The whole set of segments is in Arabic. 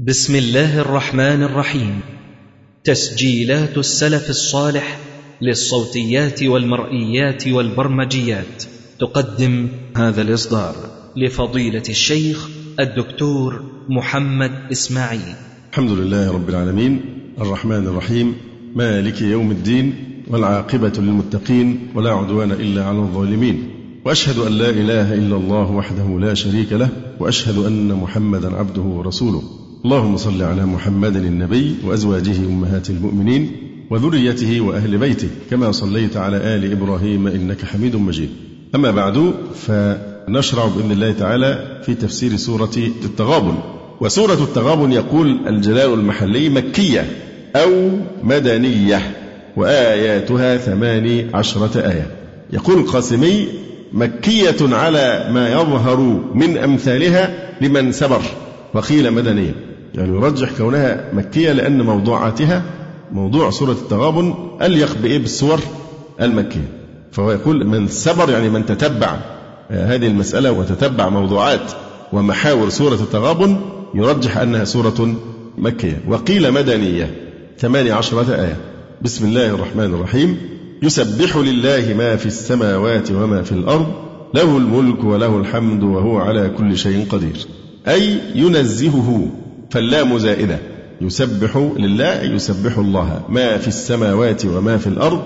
بسم الله الرحمن الرحيم. تسجيلات السلف الصالح للصوتيات والمرئيات والبرمجيات. تقدم هذا الإصدار لفضيلة الشيخ الدكتور محمد إسماعيل. الحمد لله رب العالمين. الرحمن الرحيم. مالك يوم الدين. والعاقبة للمتقين. ولا عدوان إلا على الظالمين. وأشهد أن لا إله إلا الله وحده لا شريك له. وأشهد أن محمدا عبده ورسوله. اللهم صل على محمد النبي وأزواجه أمهات المؤمنين وذريته وأهل بيته كما صليت على آل إبراهيم إنك حميد مجيد. أما بعد فنشرع بإذن الله تعالى في تفسير سورة التغابن. وسورة التغابن يقول الجلال المحلي مكية أو مدنية وآياتها ثماني عشرة آية. يقول القاسمي مكية على ما يظهر من أمثالها لمن سبر وقيل مدنية يعني يرجح كونها مكية لأن موضوعاتها موضوع سورة التغابن أليق بإيه؟ بالسور المكية. فهو يقول من سبر يعني من تتبع آه، هذه المسألة وتتبع موضوعات ومحاور سورة التغابن يرجح أنها سورة مكية. وقيل مدنية ثمانية عشرة آية. بسم الله الرحمن الرحيم. يسبح لله ما في السماوات وما في الأرض له الملك وله الحمد وهو على كل شيء قدير. أي ينزهه فاللام زائدة. يسبح لله يسبح الله. ما في السماوات وما في الأرض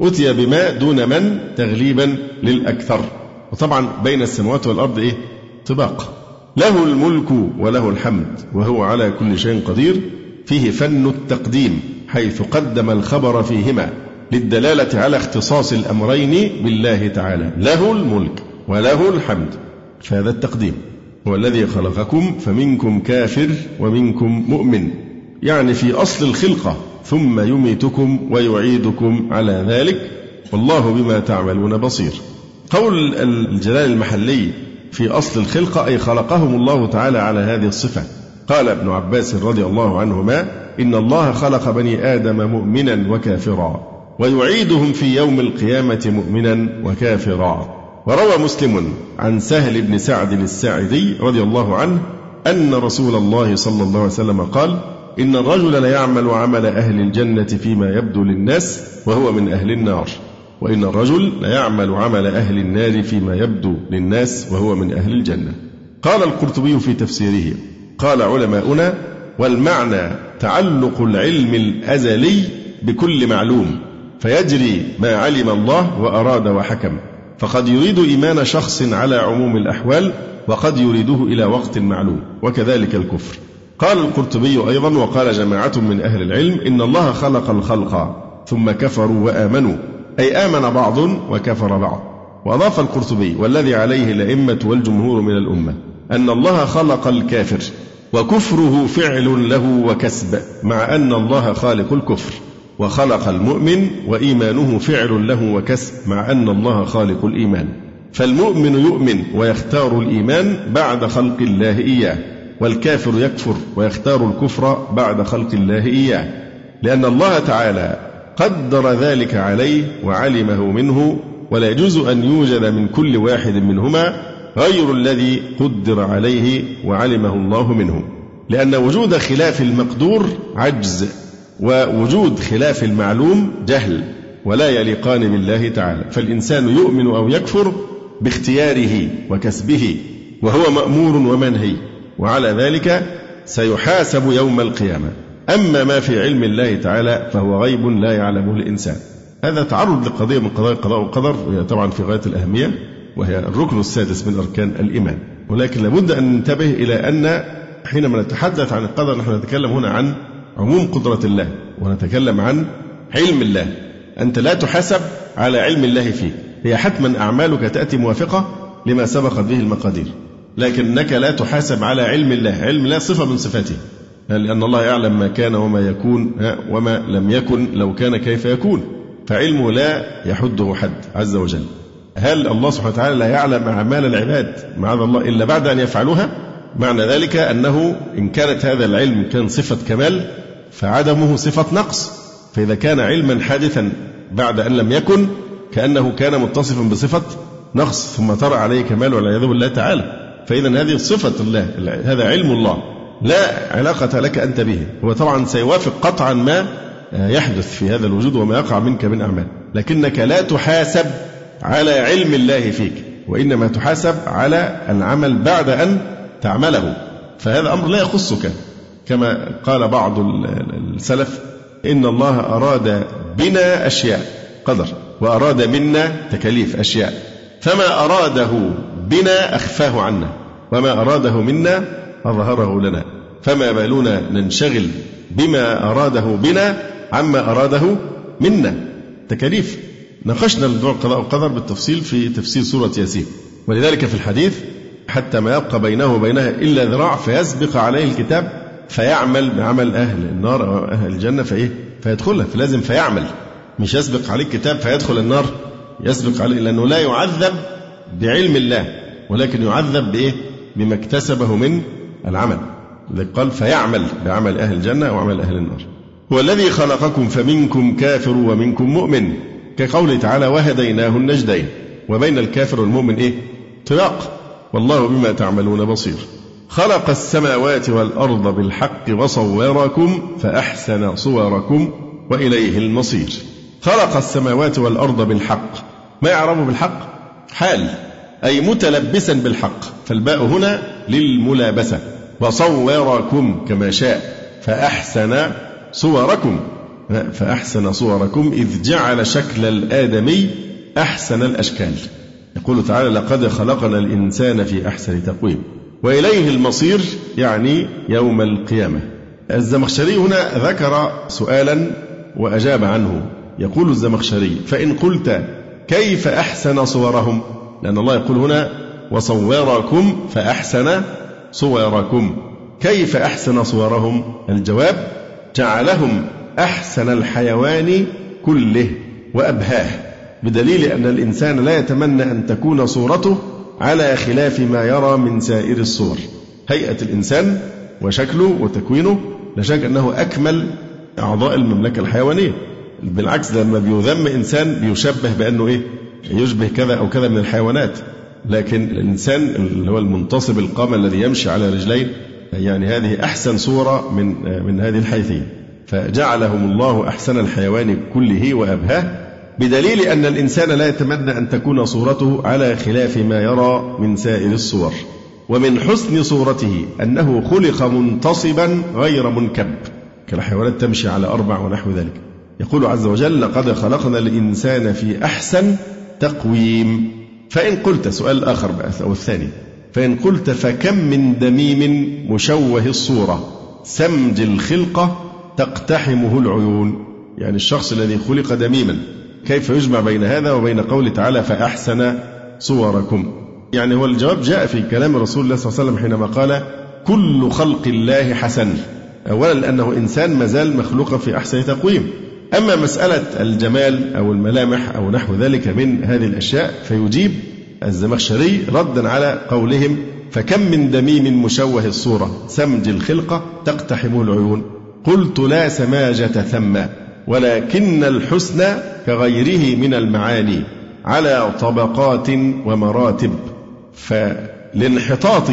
أتي بما دون من تغليبا للأكثر. وطبعا بين السماوات والأرض إيه؟ طباق. له الملك وله الحمد وهو على كل شيء قدير. فيه فن التقديم حيث قدم الخبر فيهما للدلالة على اختصاص الأمرين بالله تعالى. له الملك وله الحمد. فهذا التقديم. هو الذي خلقكم فمنكم كافر ومنكم مؤمن. يعني في أصل الخلقة ثم يميتكم ويعيدكم على ذلك والله بما تعملون بصير. قول الجلال المحلي في أصل الخلقة أي خلقهم الله تعالى على هذه الصفة. قال ابن عباس رضي الله عنهما إن الله خلق بني آدم مؤمنا وكافرا ويعيدهم في يوم القيامة مؤمنا وكافرا. وروى مسلم عن سهل بن سعد الساعدي رضي الله عنه أن رسول الله صلى الله عليه وسلم قال إن الرجل ليعمل عمل أهل الجنة فيما يبدو للناس وهو من أهل النار وإن الرجل ليعمل عمل أهل النار فيما يبدو للناس وهو من أهل الجنة. قال القرطبي في تفسيره قال علماؤنا والمعنى تعلق العلم الأزلي بكل معلوم فيجري ما علم الله وأراد وحكم. فقد يريد إيمان شخص على عموم الأحوال وقد يريده إلى وقت معلوم وكذلك الكفر. قال القرطبي أيضا وقال جماعة من أهل العلم إن الله خلق الخلق ثم كفروا وآمنوا أي آمن بعض وكفر بعض. وأضاف القرطبي والذي عليه الأئمة والجمهور من الأمة أن الله خلق الكافر وكفره فعل له وكسب مع أن الله خالق الكفر. وخلق المؤمن وإيمانه فعل له وكسب مع أن الله خالق الإيمان. فالمؤمن يؤمن ويختار الإيمان بعد خلق الله إياه والكافر يكفر ويختار الكفر بعد خلق الله إياه. لأن الله تعالى قدر ذلك عليه وعلمه منه ولا يجوز أن يوجد من كل واحد منهما غير الذي قدر عليه وعلمه الله منه. لأن وجود خلاف المقدور عجز. ووجود خلاف المعلوم جهل ولا يليقان بالله تعالى فالإنسان يؤمن أو يكفر باختياره وكسبه وهو مأمور ومنهي وعلى ذلك سيحاسب يوم القيامة. أما ما في علم الله تعالى فهو غيب لا يعلمه الإنسان. هذا تعرض لقضية من قضايا القضاء والقدر وهي طبعا في غاية الأهمية وهي الركن السادس من أركان الإيمان. ولكن لابد أن ننتبه إلى أن حينما نتحدث عن القدر نحن نتكلم هنا عن عموم قدرة الله ونتكلم عن علم الله. أنت لا تحاسب على علم الله فيك. هي حتما أعمالك تأتي موافقة لما سبقت به المقادير. لكنك لا تحاسب على علم الله. علم الله صفة من صفاته. لأن الله يعلم ما كان وما يكون وما لم يكن لو كان كيف يكون. فعلمه لا يحده حد عز وجل. هل الله سبحانه وتعالى لا يعلم أعمال العباد معاذ الله إلا بعد أن يفعلوها؟ معنى ذلك أنه إن كانت هذا العلم كان صفة كمال فعدمه صفة نقص فإذا كان علما حادثا بعد أن لم يكن كأنه كان متصفا بصفة نقص ثم ترى عليه كمال والعياذ بالله تعالى. فإذا هذه صفة الله هذا علم الله لا علاقة لك أنت به. هو طبعا سيوافق قطعا ما يحدث في هذا الوجود وما يقع منك من أعمال. لكنك لا تحاسب على علم الله فيك وإنما تحاسب على العمل بعد أن تعمله. فهذا أمر لا يخصك. كما قال بعض السلف إن الله أراد بنا أشياء قدر وأراد منا تكاليف أشياء. فما أراده بنا أخفاه عنا وما أراده منا أظهره لنا. فما بالنا ننشغل بما أراده بنا عما أراده منا. تكاليف. ناقشنا موضوع القضاء والقدر بالتفصيل في تفسير سورة ياسين. ولذلك في الحديث حتى ما يبقى بينه وبينها إلا ذراع فيسبق عليه الكتاب فيعمل بعمل أهل النار أو أهل الجنة فإيه؟ فيدخلها. فلازم فيعمل. مش يسبق عليه الكتاب فيدخل النار. يسبق عليه لأنه لا يعذب بعلم الله ولكن يعذب بإيه؟ بما اكتسبه من العمل. قال فيعمل بعمل أهل الجنة أو عمل أهل النار. هو الذي خلقكم فمنكم كافر ومنكم مؤمن. كقوله تعالى وهديناه النجدين. وبين الكافر والمؤمن إيه؟ طلاق والله بما تعملون بصير. خلق السماوات والأرض بالحق وصوركم فأحسن صوركم وإليه المصير. خلق السماوات والأرض بالحق. ما يعرفه بالحق؟ حال أي متلبسا بالحق. فالباء هنا للملابسة. وصوركم كما شاء فأحسن صوركم. فأحسن صوركم إذ جعل شكل الآدمي أحسن الأشكال. يقول تعالى لقد خلقنا الإنسان في أحسن تقويم. وإليه المصير يعني يوم القيامة. الزمخشري هنا ذكر سؤالا وأجاب عنه. يقول الزمخشري فإن قلت كيف أحسن صورهم؟ لأن الله يقول هنا وصوركم فأحسن صوركم. كيف أحسن صورهم؟ الجواب جعلهم أحسن الحيوان كله وأبهاه. بدليل أن الإنسان لا يتمنى أن تكون صورته على خلاف ما يرى من سائر الصور. هيئة الإنسان وشكله وتكوينه لا شك أنه أكمل أعضاء المملكة الحيوانية. بالعكس لما بيذم إنسان بيشبه بأنه إيه؟ يشبه كذا أو كذا من الحيوانات. لكن الإنسان اللي هو المنتصب القامة الذي يمشي على رجلين يعني هذه أحسن صورة من من هذه الحيثية. فجعلهم الله أحسن الحيوان كله وأبهاه بدليل أن الإنسان لا يتمنى أن تكون صورته على خلاف ما يرى من سائر الصور ومن حسن صورته أنه خلق منتصبا غير منكب كالحيوانات تمشي على أربع ونحو ذلك. يقول عز وجل لقد خلقنا الإنسان في أحسن تقويم. فإن قلت سؤال آخر بقى أو الثاني فإن قلت فكم من دميم مشوه الصورة سمج الخلقة تقتحمه العيون. يعني الشخص الذي خلق دميما كيف يجمع بين هذا وبين قوله تعالى فأحسن صوركم. يعني هو الجواب جاء في كلام رسول الله صلى الله عليه وسلم حينما قال كل خلق الله حسن. أولا لأنه إنسان ما زال مخلوقا في أحسن تقويم. أما مسألة الجمال أو الملامح أو نحو ذلك من هذه الأشياء فيجيب الزمخشري ردا على قولهم فكم من دميم مشوه الصورة. سمج الخلقة تقتحمه العيون. قلت لا سماجة ثم. ولكن الحسن كغيره من المعاني على طبقات ومراتب. فلانحطاط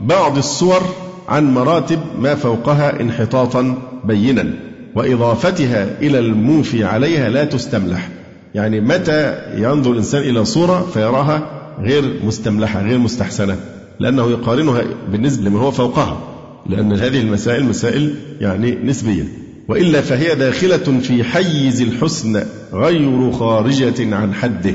بعض الصور عن مراتب ما فوقها انحطاطا بينا وإضافتها إلى الموفي عليها لا تستملح. يعني متى ينظر الإنسان إلى صورة فيراها غير مستملحة غير مستحسنة لأنه يقارنها بالنسبة لما هو فوقها لأن هذه المسائل مسائل يعني نسبية. وإلا فهي داخلة في حيز الحسن غير خارجة عن حده.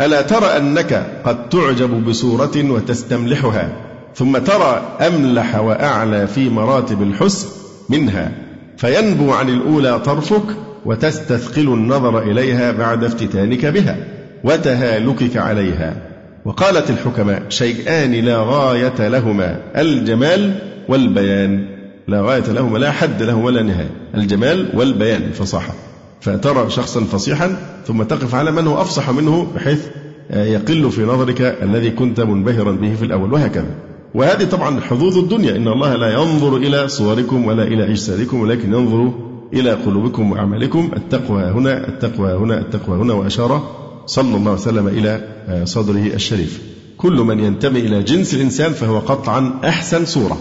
ألا ترى أنك قد تعجب بصورة وتستملحها ثم ترى أملح وأعلى في مراتب الحسن منها فينبو عن الأولى طرفك وتستثقل النظر إليها بعد افتتانك بها وتهالكك عليها. وقالت الحكماء شيئان لا غاية لهما الجمال والبيان. لا غاية لهما لا حد له ولا نهاية. الجمال والبيان الفصاحة. فترى شخصا فصيحا ثم تقف على من هو أفصح منه بحيث يقل في نظرك الذي كنت منبهرا به في الأول وهكذا. وهذه طبعا حظوظ الدنيا إن الله لا ينظر إلى صوركم ولا إلى أجسادكم ولكن ينظر إلى قلوبكم وأعمالكم. التقوى هنا التقوى هنا التقوى هنا وأشار صلى الله عليه وسلم إلى صدره الشريف. كل من ينتمي إلى جنس الإنسان فهو قطعا أحسن صورة.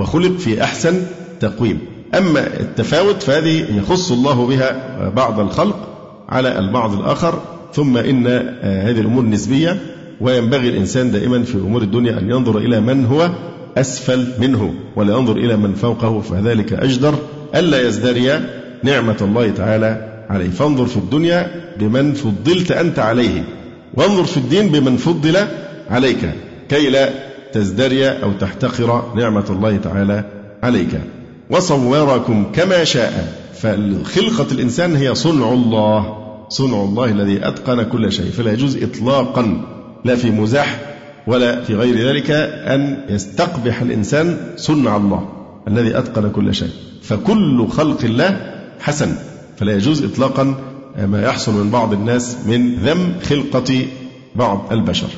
وخلق في أحسن تقويم. أما التفاوت فهذه يخص الله بها بعض الخلق على البعض الآخر ثم إن هذه الأمور نسبية وينبغي الإنسان دائما في أمور الدنيا أن ينظر إلى من هو أسفل منه ولا ينظر إلى من فوقه فذلك أجدر. ألا يزدري نعمة الله تعالى عليه. فانظر في الدنيا بمن فضلت أنت عليه وانظر في الدين بمن فضل عليك كي لا تزدري أو تحتقر نعمة الله تعالى عليك. وصوركم كما شاء. فخلقة الإنسان هي صنع الله. صنع الله الذي أتقن كل شيء. فلا يجوز إطلاقا. لا في مزاح ولا في غير ذلك أن يستقبح الإنسان صنع الله الذي أتقن كل شيء. فكل خلق الله حسن. فلا يجوز إطلاقا ما يحصل من بعض الناس من ذم خلقة بعض البشر.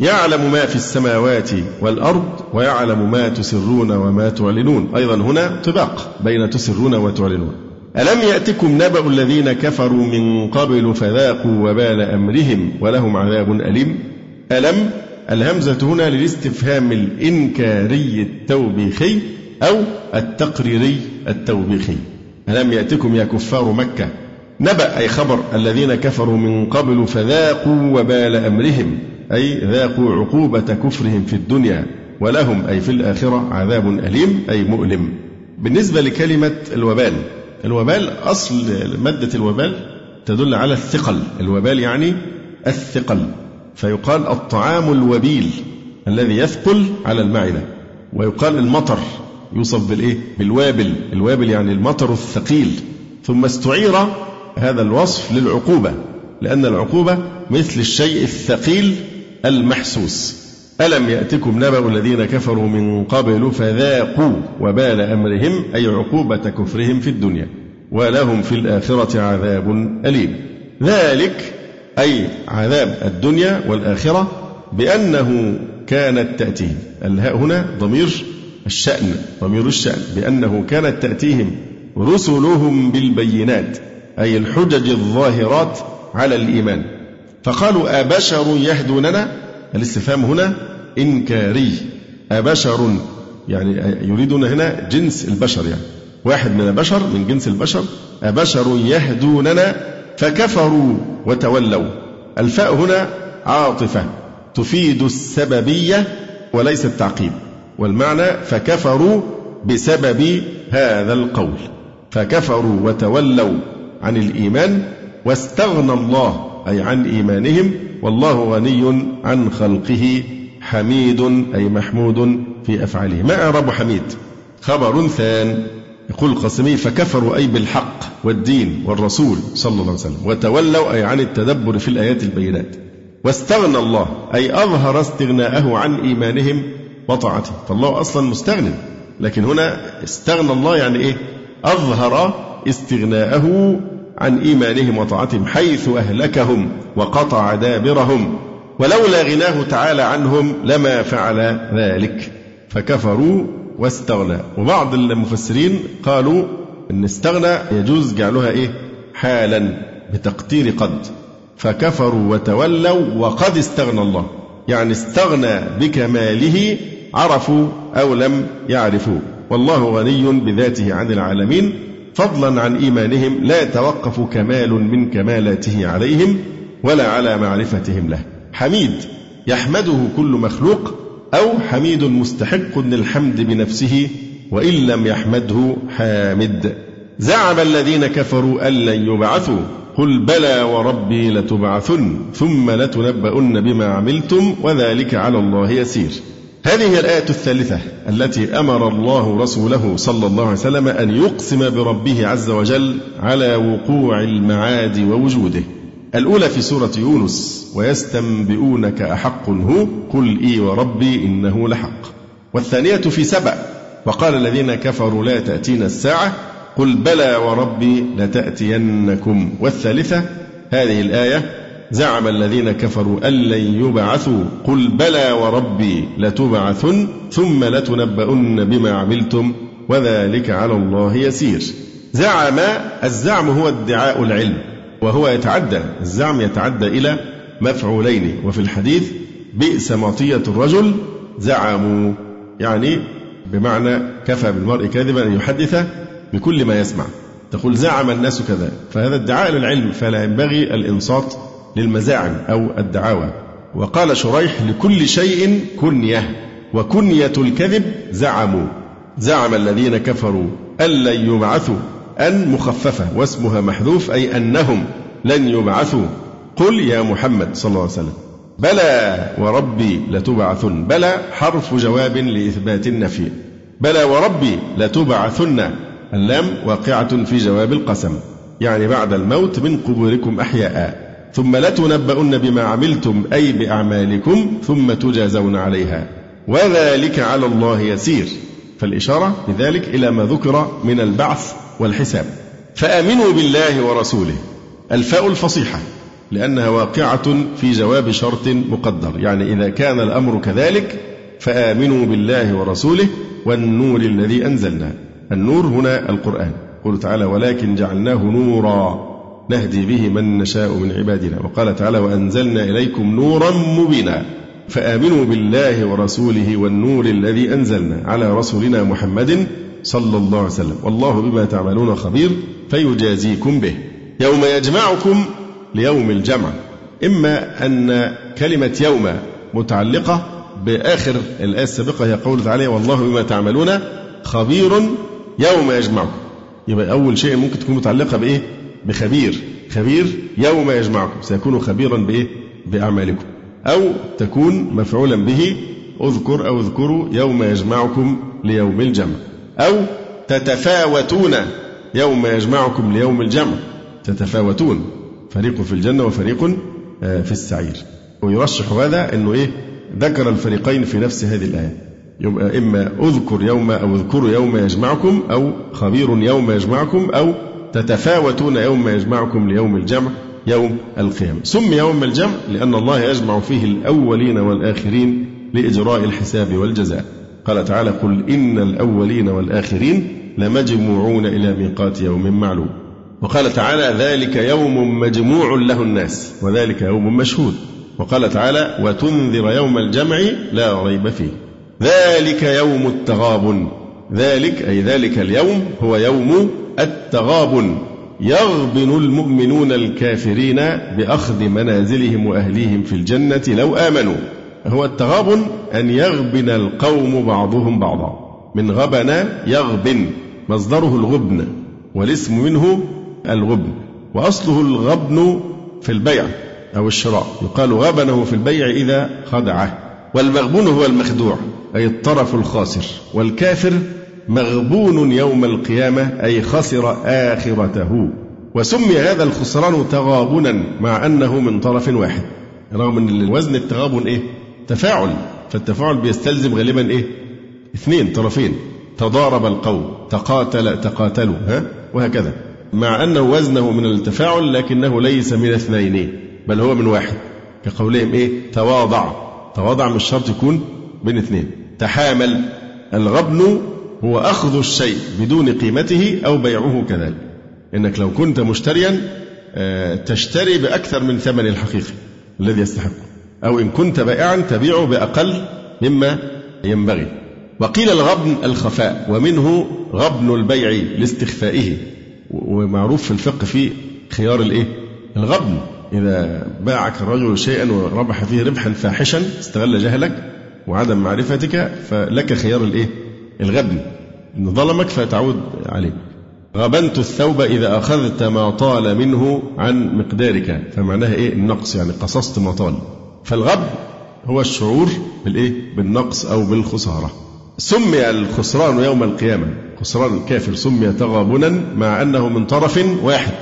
يعلم ما في السماوات والأرض ويعلم ما تسرون وما تعلنون. أيضا هنا طباق بين تسرون وتعلنون. ألم يأتكم نبأ الذين كفروا من قبل فذاقوا وبال أمرهم ولهم عذاب أليم؟ ألم الهمزة هنا للاستفهام الإنكاري التوبيخي أو التقريري التوبيخي. ألم يأتكم يا كفار مكة؟ نبأ أي خبر الذين كفروا من قبل فذاقوا وبال أمرهم أي ذاقوا عقوبة كفرهم في الدنيا ولهم أي في الآخرة عذاب أليم أي مؤلم. بالنسبة لكلمة الوبال الوبال أصل مادة الوبال تدل على الثقل. الوبال يعني الثقل فيقال الطعام الوبيل الذي يثقل على المعدة ويقال المطر يوصف بالإيه؟ بالوابل. الوابل يعني المطر الثقيل. ثم استعير هذا الوصف للعقوبة لأن العقوبة مثل الشيء الثقيل المحسوس. ألم يأتكم نبأ الذين كفروا من قبل فذاقوا وبال أمرهم أي عقوبة كفرهم في الدنيا ولهم في الآخرة عذاب أليم. ذلك أي عذاب الدنيا والآخرة بأنه كانت تأتيهم. الهاء هنا ضمير الشأن ضمير الشأن بأنه كانت تأتيهم رسلهم بالبينات أي الحجج الظاهرات على الإيمان. فقالوا أبشر يهدوننا؟ الاستفهام هنا إنكاري. أبشر يعني يريدون هنا جنس البشر يعني. واحد من البشر من جنس البشر. أبشر يهدوننا فكفروا وتولوا. الفاء هنا عاطفة تفيد السببية وليس التعقيب. والمعنى فكفروا بسبب هذا القول. فكفروا وتولوا عن الإيمان واستغنى الله أي عن إيمانهم والله غني عن خلقه حميد أي محمود في أفعاله. ما إعراب حميد؟ خبر ثان. يقول القاسمي فكفروا أي بالحق والدين والرسول صلى الله عليه وسلم وتولوا أي عن التدبر في الآيات البينات. واستغنى الله أي أظهر استغناءه عن إيمانهم وطاعته. فالله أصلا مستغني لكن هنا استغنى الله يعني إيه؟ أظهر استغناءه عن إيمانهم وطاعتهم حيث أهلكهم وقطع دابرهم ولولا غناه تعالى عنهم لما فعل ذلك. فكفروا واستغنى. وبعض المفسرين قالوا إن استغنى يجوز جعلها إيه؟ حالا بتقدير قد. فكفروا وتولوا وقد استغنى الله. يعني استغنى بكماله عرفوا أو لم يعرفوا. والله غني بذاته عن العالمين. فضلا عن إيمانهم لا يتوقف كمال من كمالاته عليهم ولا على معرفتهم له. حميد يحمده كل مخلوق أو حميد مستحق للحمد بنفسه وإن لم يحمده حامد. زعم الذين كفروا أن لن يبعثوا قل بلى وربي لتبعثن ثم لتنبؤن بما عملتم وذلك على الله يسير. هذه هي الآية الثالثة التي أمر الله رسوله صلى الله عليه وسلم أن يقسم بربه عز وجل على وقوع المعاد ووجوده. الأولى في سورة يونس ويستنبئونك أحق هو قل إي وربي إنه لحق. والثانية في سبأ وقال الذين كفروا لا تأتينا الساعة قل بلى وربي لتأتينكم. والثالثة هذه الآية زعم الذين كفروا أن لن يبعثوا. قل بلى وربي لتبعثن ثم لتنبؤن بما عملتم وذلك على الله يسير. زعم الزعم هو ادعاء العلم وهو يتعدى. الزعم يتعدى إلى مفعولين. وفي الحديث بئس مطية الرجل زعموا يعني بمعنى كفى بالمرء كذبا أن يحدث بكل ما يسمع. تقول زعم الناس كذا فهذا ادعاء للعلم فلا ينبغي الإنصات للمزاعم أو الدعاوى. وقال شريح لكل شيء كنية وكنية الكذب زعموا. زعم الذين كفروا أن لن يبعثوا أن مخففة واسمها محذوف أي أنهم لن يبعثوا. قل يا محمد صلى الله عليه وسلم بلى وربي لتبعثن. بلى حرف جواب لإثبات النفي. بلى وربي لتبعثن. اللام واقعة في جواب القسم. يعني بعد الموت من قبوركم أحياء. ثم لتنبؤن بما عملتم أي بأعمالكم ثم تجازون عليها. وذلك على الله يسير. فالإشارة بذلك إلى ما ذكر من البعث والحساب. فآمنوا بالله ورسوله. الفاء الفصيحة لأنها واقعة في جواب شرط مقدر. يعني إذا كان الأمر كذلك فآمنوا بالله ورسوله والنور الذي أنزلنا. النور هنا القرآن. قل تعالى ولكن جعلناه نورا. نهدي به من نشاء من عبادنا. وقال تعالى وأنزلنا إليكم نورا مبينا فآمنوا بالله ورسوله والنور الذي أنزلنا على رسولنا محمد صلى الله عليه وسلم. والله بما تعملون خبير فيجازيكم به. يوم يجمعكم ليوم الجمع. إما أن كلمة يوم متعلقة بآخر الآية السابقة هي قول تعالى والله بما تعملون خبير يوم يجمعكم. يبقى أول شيء ممكن تكون متعلقة بإيه؟ بخبير. خبير يوم يجمعكم. سيكون خبيرا بإيه؟ بأعمالكم. أو تكون مفعولا به اذكر أو اذكروا يوم يجمعكم ليوم الجمع. أو تتفاوتون يوم يجمعكم ليوم الجمع. تتفاوتون. فريق في الجنة وفريق آه، في السعير. ويرشح هذا أنه إيه؟ ذكر الفريقين في نفس هذه الآية. يبقى إما اذكر يوم أو اذكروا يوم يجمعكم أو خبير يوم يجمعكم أو تتفاوتون يوم يجمعكم ليوم الجمع يوم القيامة. سمي يوم الجمع لأن الله يجمع فيه الأولين والآخرين لإجراء الحساب والجزاء. قال تعالى قل إن الأولين والآخرين لمجموعون إلى ميقات يوم معلوم. وقال تعالى ذلك يوم مجموع له الناس وذلك يوم مشهود. وقال تعالى وتنذر يوم الجمع لا ريب فيه. ذلك يوم التغابن. ذلك أي ذلك اليوم هو يوم التغابن يغبن المؤمنون الكافرين بأخذ منازلهم وأهليهم في الجنة لو آمنوا. هو التغابن أن يغبن القوم بعضهم بعضا. من غبن يغبن مصدره الغبن والاسم منه الغبن. وأصله الغبن في البيع أو الشراء. يقال غبنه في البيع إذا خدعه. والمغبون هو المخدوع أي الطرف الخاسر. والكافر مغبون يوم القيامة أي خسر آخرته. وسمي هذا الخسران تغابنا مع أنه من طرف واحد. رغم أن الوزن التغابن إيه؟ تفاعل. فالتفاعل بيستلزم غالبا إيه؟ اثنين طرفين. تضارب القوم. تقاتل تقاتلوا. ها؟ وهكذا. مع أنه وزنه من التفاعل لكنه ليس من اثنين بل هو من واحد. كقولهم إيه؟ تواضع. تواضع مش شرط يكون بين اثنين. تحامل. الغبن هو أخذ الشيء بدون قيمته أو بيعه كذلك. إنك لو كنت مشتريا آه، تشتري بأكثر من ثمن الحقيقي الذي يستحقه أو إن كنت بائعا تبيعه بأقل مما ينبغي. وقيل الغبن الخفاء ومنه غبن البيع لاستخفائه. ومعروف في الفقه في خيار الإيه؟ الغبن. إذا باعك الرجل شيئا وربح فيه ربحا فاحشا استغل جهلك وعدم معرفتك فلك خيار الإيه؟ الغبن إن ظلمك فتعود عليه غبنت الثوب إذا أخذت ما طال منه عن مقدارك. فمعناها إيه؟ النقص يعني قصصت ما طال. فالغبن هو الشعور بالإيه؟ بالنقص أو بالخسارة. سمي الخسران يوم القيامة. خسران الكافر سمي تغابنا مع أنه من طرف واحد.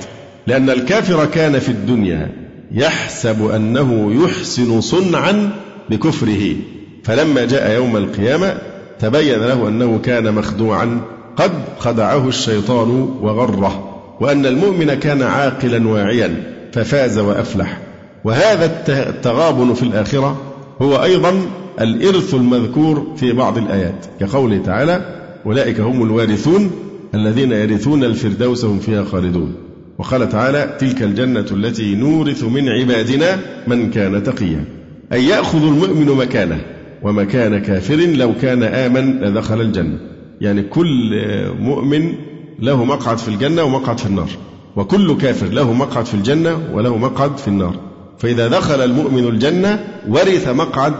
لأن الكافر كان في الدنيا يحسب أنه يحسن صنعا بكفره فلما جاء يوم القيامة تبين له أنه كان مخدوعا قد خدعه الشيطان وغره وأن المؤمن كان عاقلا واعيا ففاز وأفلح. وهذا التغابن في الآخرة هو أيضا الإرث المذكور في بعض الآيات. كقوله تعالى أولئك هم الوارثون الذين يرثون الفردوس هم فيها خالدون. وقال تعالى تلك الجنة التي نورث من عبادنا من كان تقيا. أي يأخذ المؤمن مكانه. ومكان كافر لو كان آمن لدخل الجنة. يعني كل مؤمن له مقعد في الجنة ومقعد في النار. وكل كافر له مقعد في الجنة وله مقعد في النار. فإذا دخل المؤمن الجنة ورث مقعد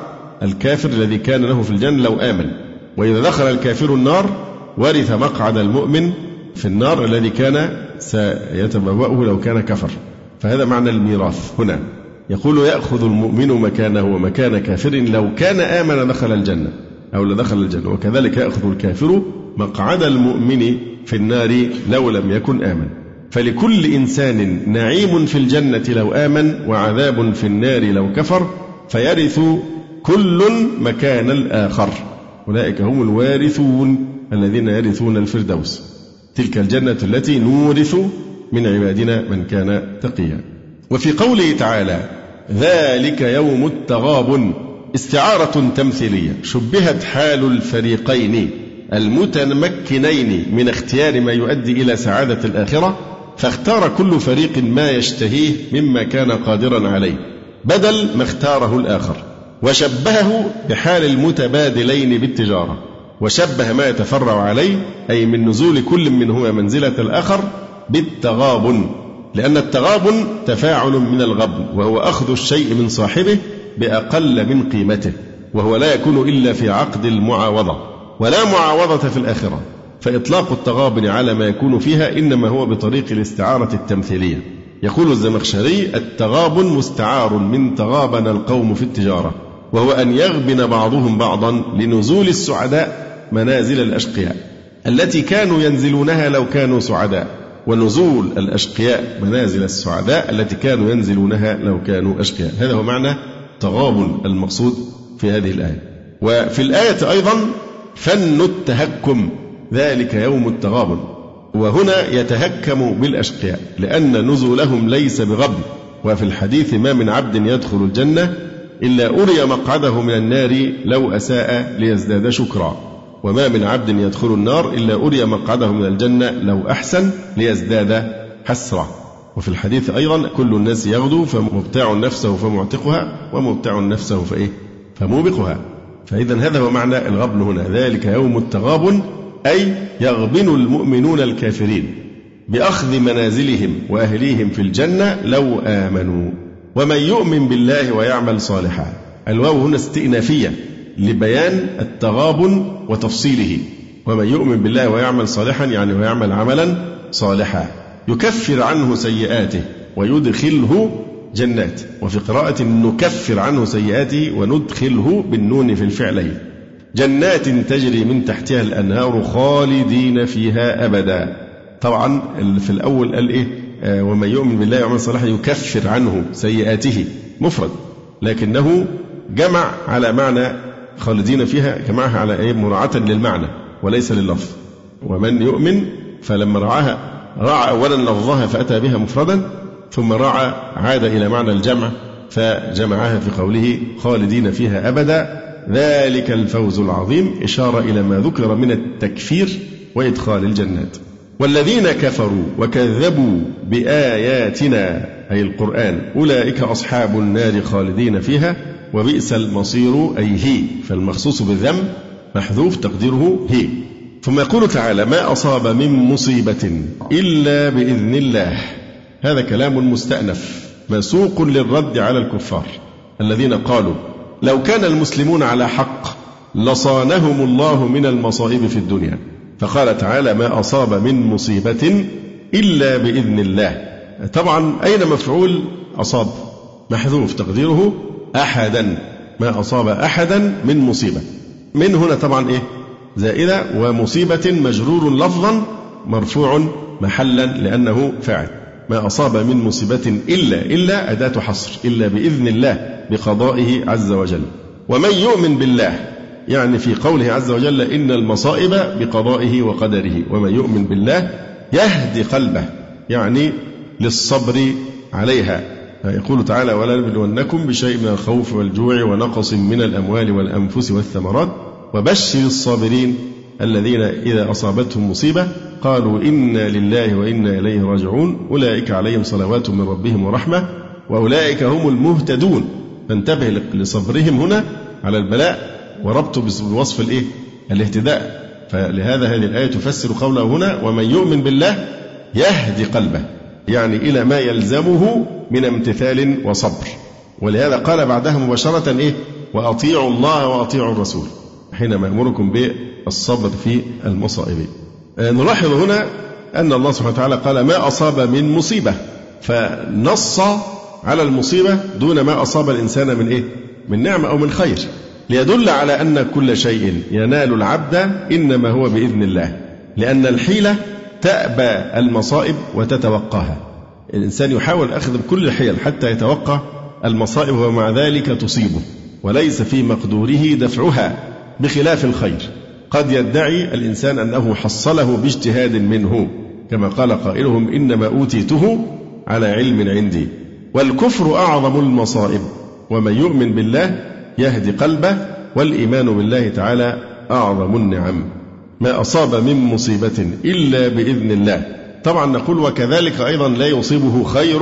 الكافر الذي كان له في الجنة لو آمن. وإذا دخل الكافر النار ورث مقعد المؤمن في النار الذي كان سيتبوأه لو كان كفر. فهذا معنى الميراث هنا. يقول يأخذ المؤمن مكانه ومكان كافر لو كان آمن دخل الجنة أو لدخل الجنة. وكذلك يأخذ الكافر مقعد المؤمن في النار لو لم يكن آمن. فلكل إنسان نعيم في الجنة لو آمن وعذاب في النار لو كفر فيرث كل مكان الآخر. أولئك هم الوارثون الذين يرثون الفردوس. تلك الجنة التي نورث من عبادنا من كان تقيا. وفي قوله تعالى ذلك يوم التغابن استعارة تمثيلية. شبهت حال الفريقين المتمكنين من اختيار ما يؤدي إلى سعادة الآخرة فاختار كل فريق ما يشتهيه مما كان قادرا عليه بدل ما اختاره الآخر. وشبهه بحال المتبادلين بالتجارة. وشبه ما يتفرع عليه أي من نزول كل منهما منزلة الآخر بالتغابن لأن التغابن تفاعل من الغبن وهو أخذ الشيء من صاحبه بأقل من قيمته وهو لا يكون إلا في عقد المعاوضة. ولا معاوضة في الآخرة فإطلاق التغابن على ما يكون فيها إنما هو بطريق الاستعارة التمثيلية. يقول الزمخشري التغابن مستعار من تغابن القوم في التجارة وهو أن يغبن بعضهم بعضا لنزول السعداء منازل الأشقياء التي كانوا ينزلونها لو كانوا سعداء. ونزول الأشقياء منازل السعداء التي كانوا ينزلونها لو كانوا أشقياء. هذا هو معنى تغابن المقصود في هذه الآية. وفي الآية أيضا فن التهكم ذلك يوم التغابن. وهنا يتهكم بالأشقياء لأن نزولهم ليس بغبن. وفي الحديث ما من عبد يدخل الجنة إلا أري مقعده من النار لو أساء ليزداد شكرا. وما من عبد يدخل النار إلا أري مقعده من الجنة لو أحسن ليزداد حسرة. وفي الحديث أيضا كل الناس يغدو فمبتاع نفسه فمعتقها ومبتاع نفسه فإيه؟ فموبقها. فإذا هذا هو معنى الغبن هنا. ذلك يوم التغابن أي يغبن المؤمنون الكافرين بأخذ منازلهم وأهليهم في الجنة لو آمنوا. ومن يؤمن بالله ويعمل صالحا. الواو هنا استئنافية. لبيان التغابن وتفصيله. ومن يؤمن بالله ويعمل صالحا يعني ويعمل عملا صالحا. يكفر عنه سيئاته ويدخله جنات. وفي قراءة نكفر عنه سيئاته وندخله بالنون في الفعلين. جنات تجري من تحتها الأنهار خالدين فيها أبدا. طبعا في الأول قال إيه؟ آه، ومن يؤمن بالله ويعمل صالحا يكفر عنه سيئاته. مفرد. لكنه جمع على معنى خالدين فيها جمعها على إيه؟ مراعاة للمعنى وليس لللفظ. ومن يؤمن فلما رعاها راعى أولا لفظها فأتى بها مفردا ثم راعى عاد إلى معنى الجمع فجمعها في قوله خالدين فيها أبدا. ذلك الفوز العظيم إشارة إلى ما ذكر من التكفير وإدخال الجنات. والذين كفروا وكذبوا بآياتنا أي القرآن أولئك أصحاب النار خالدين فيها. وبئس المصير أي هي فالمخصوص بالذم محذوف تقديره هي. ثم يقول تعالى ما أصاب من مصيبة إلا بإذن الله. هذا كلام مستأنف مسوق للرد على الكفار الذين قالوا لو كان المسلمون على حق لصانهم الله من المصائب في الدنيا. فقال تعالى ما أصاب من مصيبة إلا بإذن الله. طبعا أين مفعول أصاب؟ محذوف تقديره أحدا. ما أصاب أحدا من مصيبة. من هنا طبعا إيه؟ زائدة ومصيبة مجرور لفظا مرفوع محلا لأنه فاعل. ما أصاب من مصيبة إلا إلا أداة حصر إلا بإذن الله بقضائه عز وجل. ومن يؤمن بالله يعني في قوله عز وجل إن المصائب بقضائه وقدره. ومن يؤمن بالله يهدي قلبه يعني للصبر عليها. يقول تعالى ولا نبلونكم بشيء من الخوف والجوع ونقص من الأموال والأنفس والثمرات وبشر الصابرين الذين إذا أصابتهم مصيبة قالوا إنا لله وإنا إليه راجعون أولئك عليهم صلوات من ربهم ورحمة وأولئك هم المهتدون. فانتبه لصبرهم هنا على البلاء وربطه بوصف الإيه؟ الاهتداء. فلهذا هذه الآية تفسر قوله هنا ومن يؤمن بالله يهدي قلبه. يعني إلى ما يلزمه من امتثال وصبر. ولهذا قال بعدها مباشرة إيه؟ وأطيعوا الله وأطيعوا الرسول حينما يأمركم بالصبر في المصائب. آه، نلاحظ هنا أن الله سبحانه وتعالى قال ما أصاب من مصيبة. فنص على المصيبة دون ما أصاب الإنسان من إيه؟ من نعمة أو من خير ليدل على أن كل شيء ينال العبد إنما هو بإذن الله لأن الحيلة تأبى المصائب وتتوقاها. الإنسان يحاول أخذ بكل الحيل حتى يتوقع المصائب ومع ذلك تصيبه وليس في مقدوره دفعها بخلاف الخير. قد يدعي الإنسان أنه حصله باجتهاد منه كما قال قائلهم إنما أوتيته على علم عندي. والكفر أعظم المصائب ومن يؤمن بالله يهدي قلبه والإيمان بالله تعالى أعظم النعم. ما أصاب من مصيبة إلا بإذن الله. طبعا نقول وكذلك أيضا لا يصيبه خير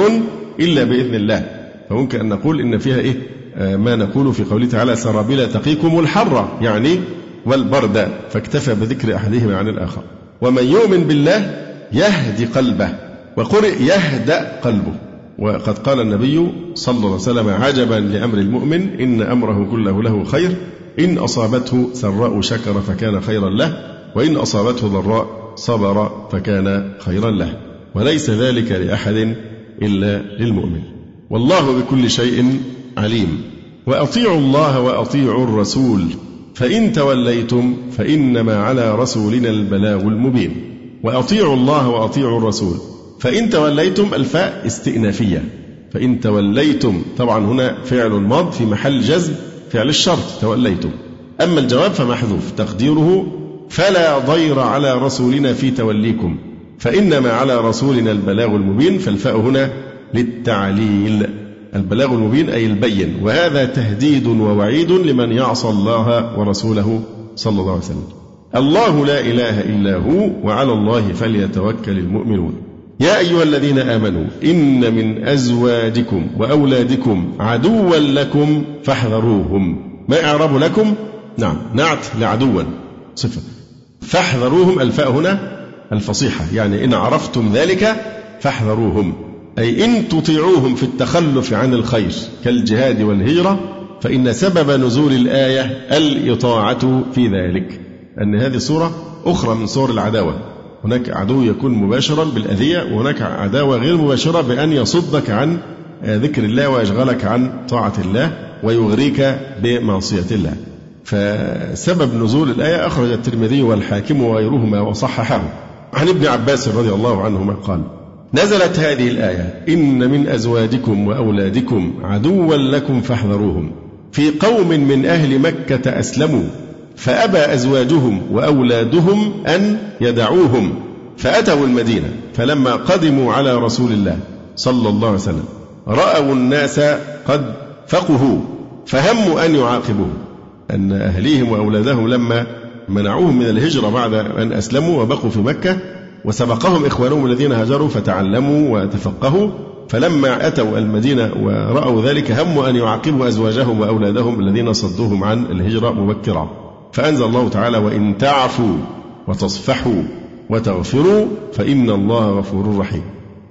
إلا بإذن الله. فممكن أن نقول إن فيها إيه؟ آه، ما نقول في قوله تعالى سرابيل تقيكم الحر يعني والبرد. فاكتفى بذكر أحدهما عن الآخر. ومن يؤمن بالله يهدي قلبه. وقرئ يهدأ قلبه. وقد قال النبي صلى الله عليه وسلم عجبا لأمر المؤمن إن أمره كله له خير. إن أصابته سراء شكر فكان خيرا له وإن أصابته ضراء صبر فكان خيرا له وليس ذلك لأحد إلا للمؤمن. والله بكل شيء عليم. وأطيعوا الله وأطيعوا الرسول فإن توليتم فإنما على رسولنا البلاغ المبين. وأطيعوا الله وأطيعوا الرسول فإن توليتم ألفاء استئنافية. فإن توليتم طبعا هنا فعل ماض في محل جزم فعل الشرط توليتم. أما الجواب فمحذوف تقديره فلا ضير على رسولنا في توليكم فإنما على رسولنا البلاغ المبين فالفاء هنا للتعليل. البلاغ المبين أي البين وهذا تهديد ووعيد لمن يعصى الله ورسوله صلى الله عليه وسلم. الله لا إله إلا هو وعلى الله فليتوكل المؤمنون. يا أيها الذين آمنوا إن من أزواجكم وأولادكم عدوا لكم فاحذروهم. ما إعراب لكم؟ نعم نعت لعدوا. صفة فاحذروهم الفاء هنا الفصيحة يعني إن عرفتم ذلك فاحذروهم. أي إن تطيعوهم في التخلف عن الخير كالجهاد والهجرة فإن سبب نزول الآية الإطاعة في ذلك. أن هذه صورة أخرى من صور العداوة. هناك عدو يكون مباشرا بالأذية وهناك عداوة غير مباشرة بأن يصدك عن ذكر الله ويشغلك عن طاعة الله ويغريك بمعصية الله. فسبب نزول الآية أخرج الترمذي والحاكم وغيرهما وصححه. عن ابن عباس رضي الله عنهما قال نزلت هذه الآية إن من أزواجكم وأولادكم عدوا لكم فاحذروهم. في قوم من أهل مكة أسلموا فأبى أزواجهم وأولادهم أن يدعوهم فأتوا المدينة فلما قدموا على رسول الله صلى الله عليه وسلم رأوا الناس قد فقهوا فهموا أن يعاقبوهم. أن أهليهم وأولادهم لما منعوهم من الهجرة بعد أن أسلموا وبقوا في مكة وسبقهم إخوانهم الذين هاجروا فتعلموا وتفقهوا فلما أتوا المدينة ورأوا ذلك هموا أن يعاقبوا أزواجهم وأولادهم الذين صدوهم عن الهجرة مبكرا. فأنزل الله تعالى وإن تعفوا وتصفحوا وتغفروا فإن الله غفور رحيم.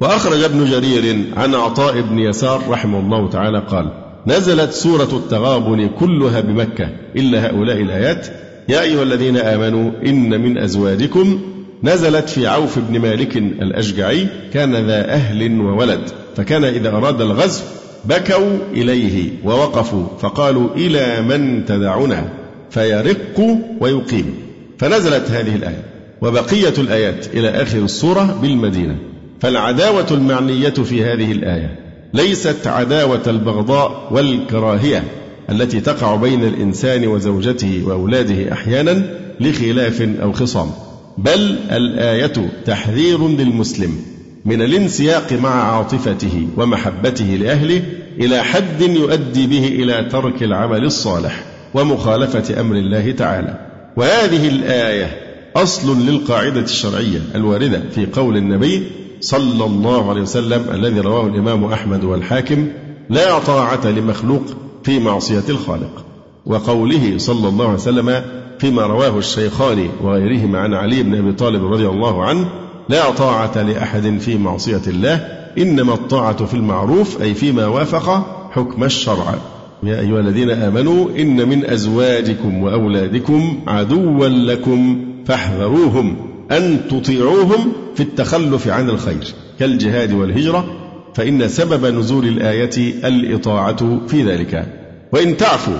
وأخرج ابن جرير عن عطاء بن يسار رحمه الله تعالى قال نزلت سورة التغابن كلها بمكة. إلا هؤلاء الآيات يا أيها الذين آمنوا إن من أزواجكم. نزلت في عوف بن مالك الأشجعي كان ذا أهل وولد. فكان إذا أراد الغزو بكوا إليه ووقفوا. فقالوا إلى من تدعنا فيرق ويقيم. فنزلت هذه الآية. وبقية الآيات إلى آخر السورة بالمدينة. فالعداوة المعنية في هذه الآية. ليست عداوة البغضاء والكراهية التي تقع بين الإنسان وزوجته وأولاده أحيانا لخلاف أو خصام. بل الآية تحذير للمسلم من الانسياق مع عاطفته ومحبته لأهله إلى حد يؤدي به إلى ترك العمل الصالح ومخالفة أمر الله تعالى. وهذه الآية أصل للقاعدة الشرعية الواردة في قول النبي صلى الله عليه وسلم الذي رواه الإمام أحمد والحاكم لا طاعة لمخلوق في معصية الخالق. وقوله صلى الله عليه وسلم فيما رواه الشيخان وغيرهما عن علي بن أبي طالب رضي الله عنه لا طاعة لأحد في معصية الله إنما الطاعة في المعروف أي فيما وافق حكم الشرع. يا أيها الذين آمنوا إن من أزواجكم وأولادكم عدوا لكم فاحذروهم. أن تطيعوهم في التخلف عن الخير كالجهاد والهجرة فإن سبب نزول الآية الإطاعة في ذلك. وإن تعفوا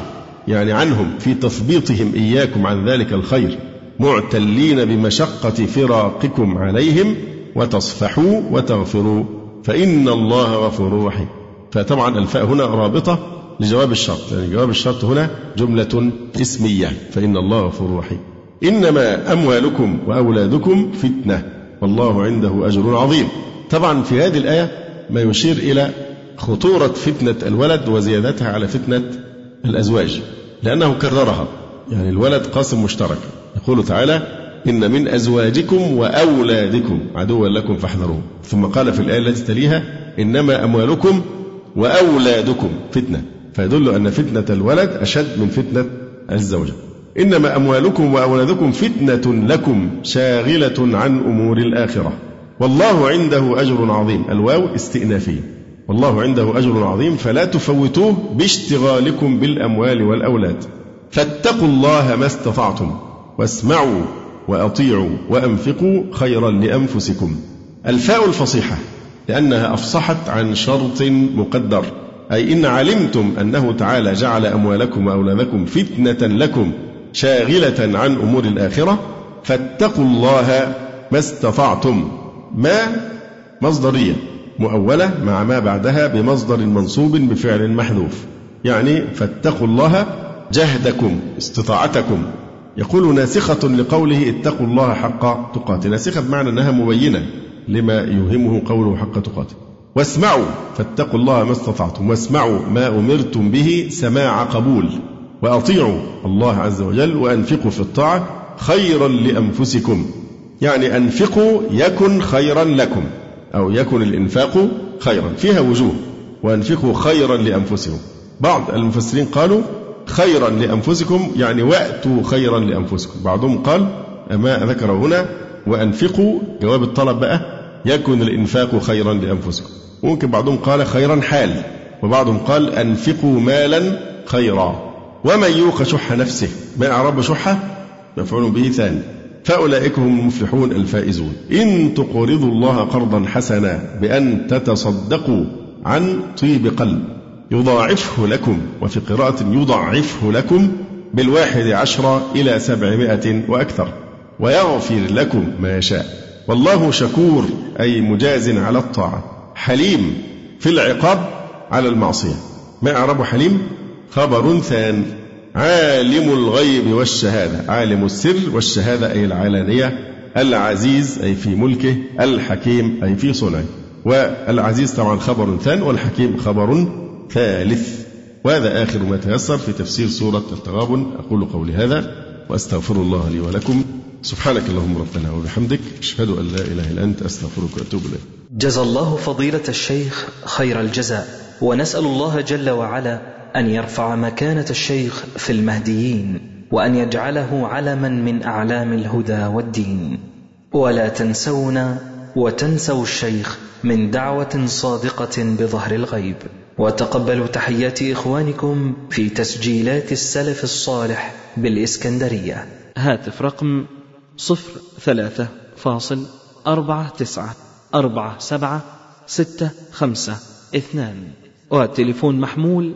يعني عنهم في تثبيطهم إياكم عن ذلك الخير معتلين بمشقة فراقكم عليهم وتصفحوا وتغفروا فإن الله غفور رحيم. فطبعا الفاء هنا رابطة لجواب الشرط يعني جواب الشرط هنا جملة اسمية فإن الله غفور رحيم. إنما أموالكم وأولادكم فتنة والله عنده أجر عظيم. طبعا في هذه الآية ما يشير إلى خطورة فتنة الولد وزيادتها على فتنة الأزواج لأنه كررها. يعني الولد قاسم مشترك. يقول تعالى إن من أزواجكم وأولادكم عدوا لكم فاحذروه ثم قال في الآية التي تليها إنما أموالكم وأولادكم. فتنة. فيدل أن فتنة الولد أشد من فتنة الزوجة. إنما أموالكم وأولادكم فتنة لكم شاغلة عن أمور الآخرة. والله عنده أجر عظيم. الواو استئنافية. والله عنده أجر عظيم. فلا تفوتوه باشتغالكم بالأموال والأولاد. فاتقوا الله ما استطعتم. واسمعوا وأطيعوا وأنفقوا خيرا لأنفسكم. الفاء الفصيحة لأنها أفصحت عن شرط مقدر. أي إن علمتم أنه تعالى جعل أموالكم وأولادكم فتنة لكم. شاغلة عن أمور الآخرة فاتقوا الله ما استطعتم. ما؟ مصدرية مؤولة مع ما بعدها بمصدر منصوب بفعل محذوف. يعني فاتقوا الله جهدكم استطاعتكم. يقول ناسخة لقوله اتقوا الله حق تقاته. ناسخة بمعنى أنها مبينة لما يوهمه قوله حق تقاته. واسمعوا فاتقوا الله ما استطعتم. واسمعوا ما أمرتم به سماع قبول. وأطيعوا الله عز وجل وأنفقوا في الطاعة خيرا لأنفسكم. يعني أنفقوا يكن خيرا لكم أو يكن الإنفاق خيرا. فيها وجوه. وأنفقوا خيرا لأنفسكم. بعض المفسرين قالوا خيرا لأنفسكم يعني وأتوا خيرا لأنفسكم. بعضهم قال ما ذكر هنا وأنفقوا. جواب الطلب بقى يكن الإنفاق خيرا لأنفسكم. ممكن بعضهم قال خيرا حال وبعضهم قال أنفقوا مالا خيرا. ومن يوق شح نفسه ما أعرب شحة مفعول به ثاني. فأولئك هم المفلحون الفائزون. إن تقرضوا الله قرضا حسنا بأن تتصدقوا عن طيب قلب. يضاعفه لكم وفي قراءة يضاعفه لكم بالواحد عشر إلى سبعمائة وأكثر. ويغفر لكم ما يشاء. والله شكور أي مجاز على الطاعة. حليم في العقاب على المعصية. ما أعرب حليم؟ خبر ثان. عالم الغيب والشهادة. عالم السر والشهادة أي العلانية. العزيز أي في ملكه. الحكيم أي في صنعه. والعزيز طبعا خبر ثان والحكيم خبر ثالث. وهذا آخر ما تيسر في تفسير سورة التغابن. أقول قولي هذا وأستغفر الله لي ولكم. سبحانك اللهم ربنا وبحمدك. أشهد أن لا إله إلا أنت أستغفرك وأتوب إليك. جزى الله فضيلة الشيخ خير الجزاء. ونسأل الله جل وعلا أن يرفع مكانة الشيخ في المهديين وأن يجعله علما من أعلام الهدى والدين. ولا تنسونا وتنسوا الشيخ من دعوة صادقة بظهر الغيب. وتقبلوا تحيات إخوانكم في تسجيلات السلف الصالح بالإسكندرية. هاتف رقم صفر ثلاثة فاصل أربعة تسعة أربعة سبعة ستة خمسة اثنان. والتليفون محمول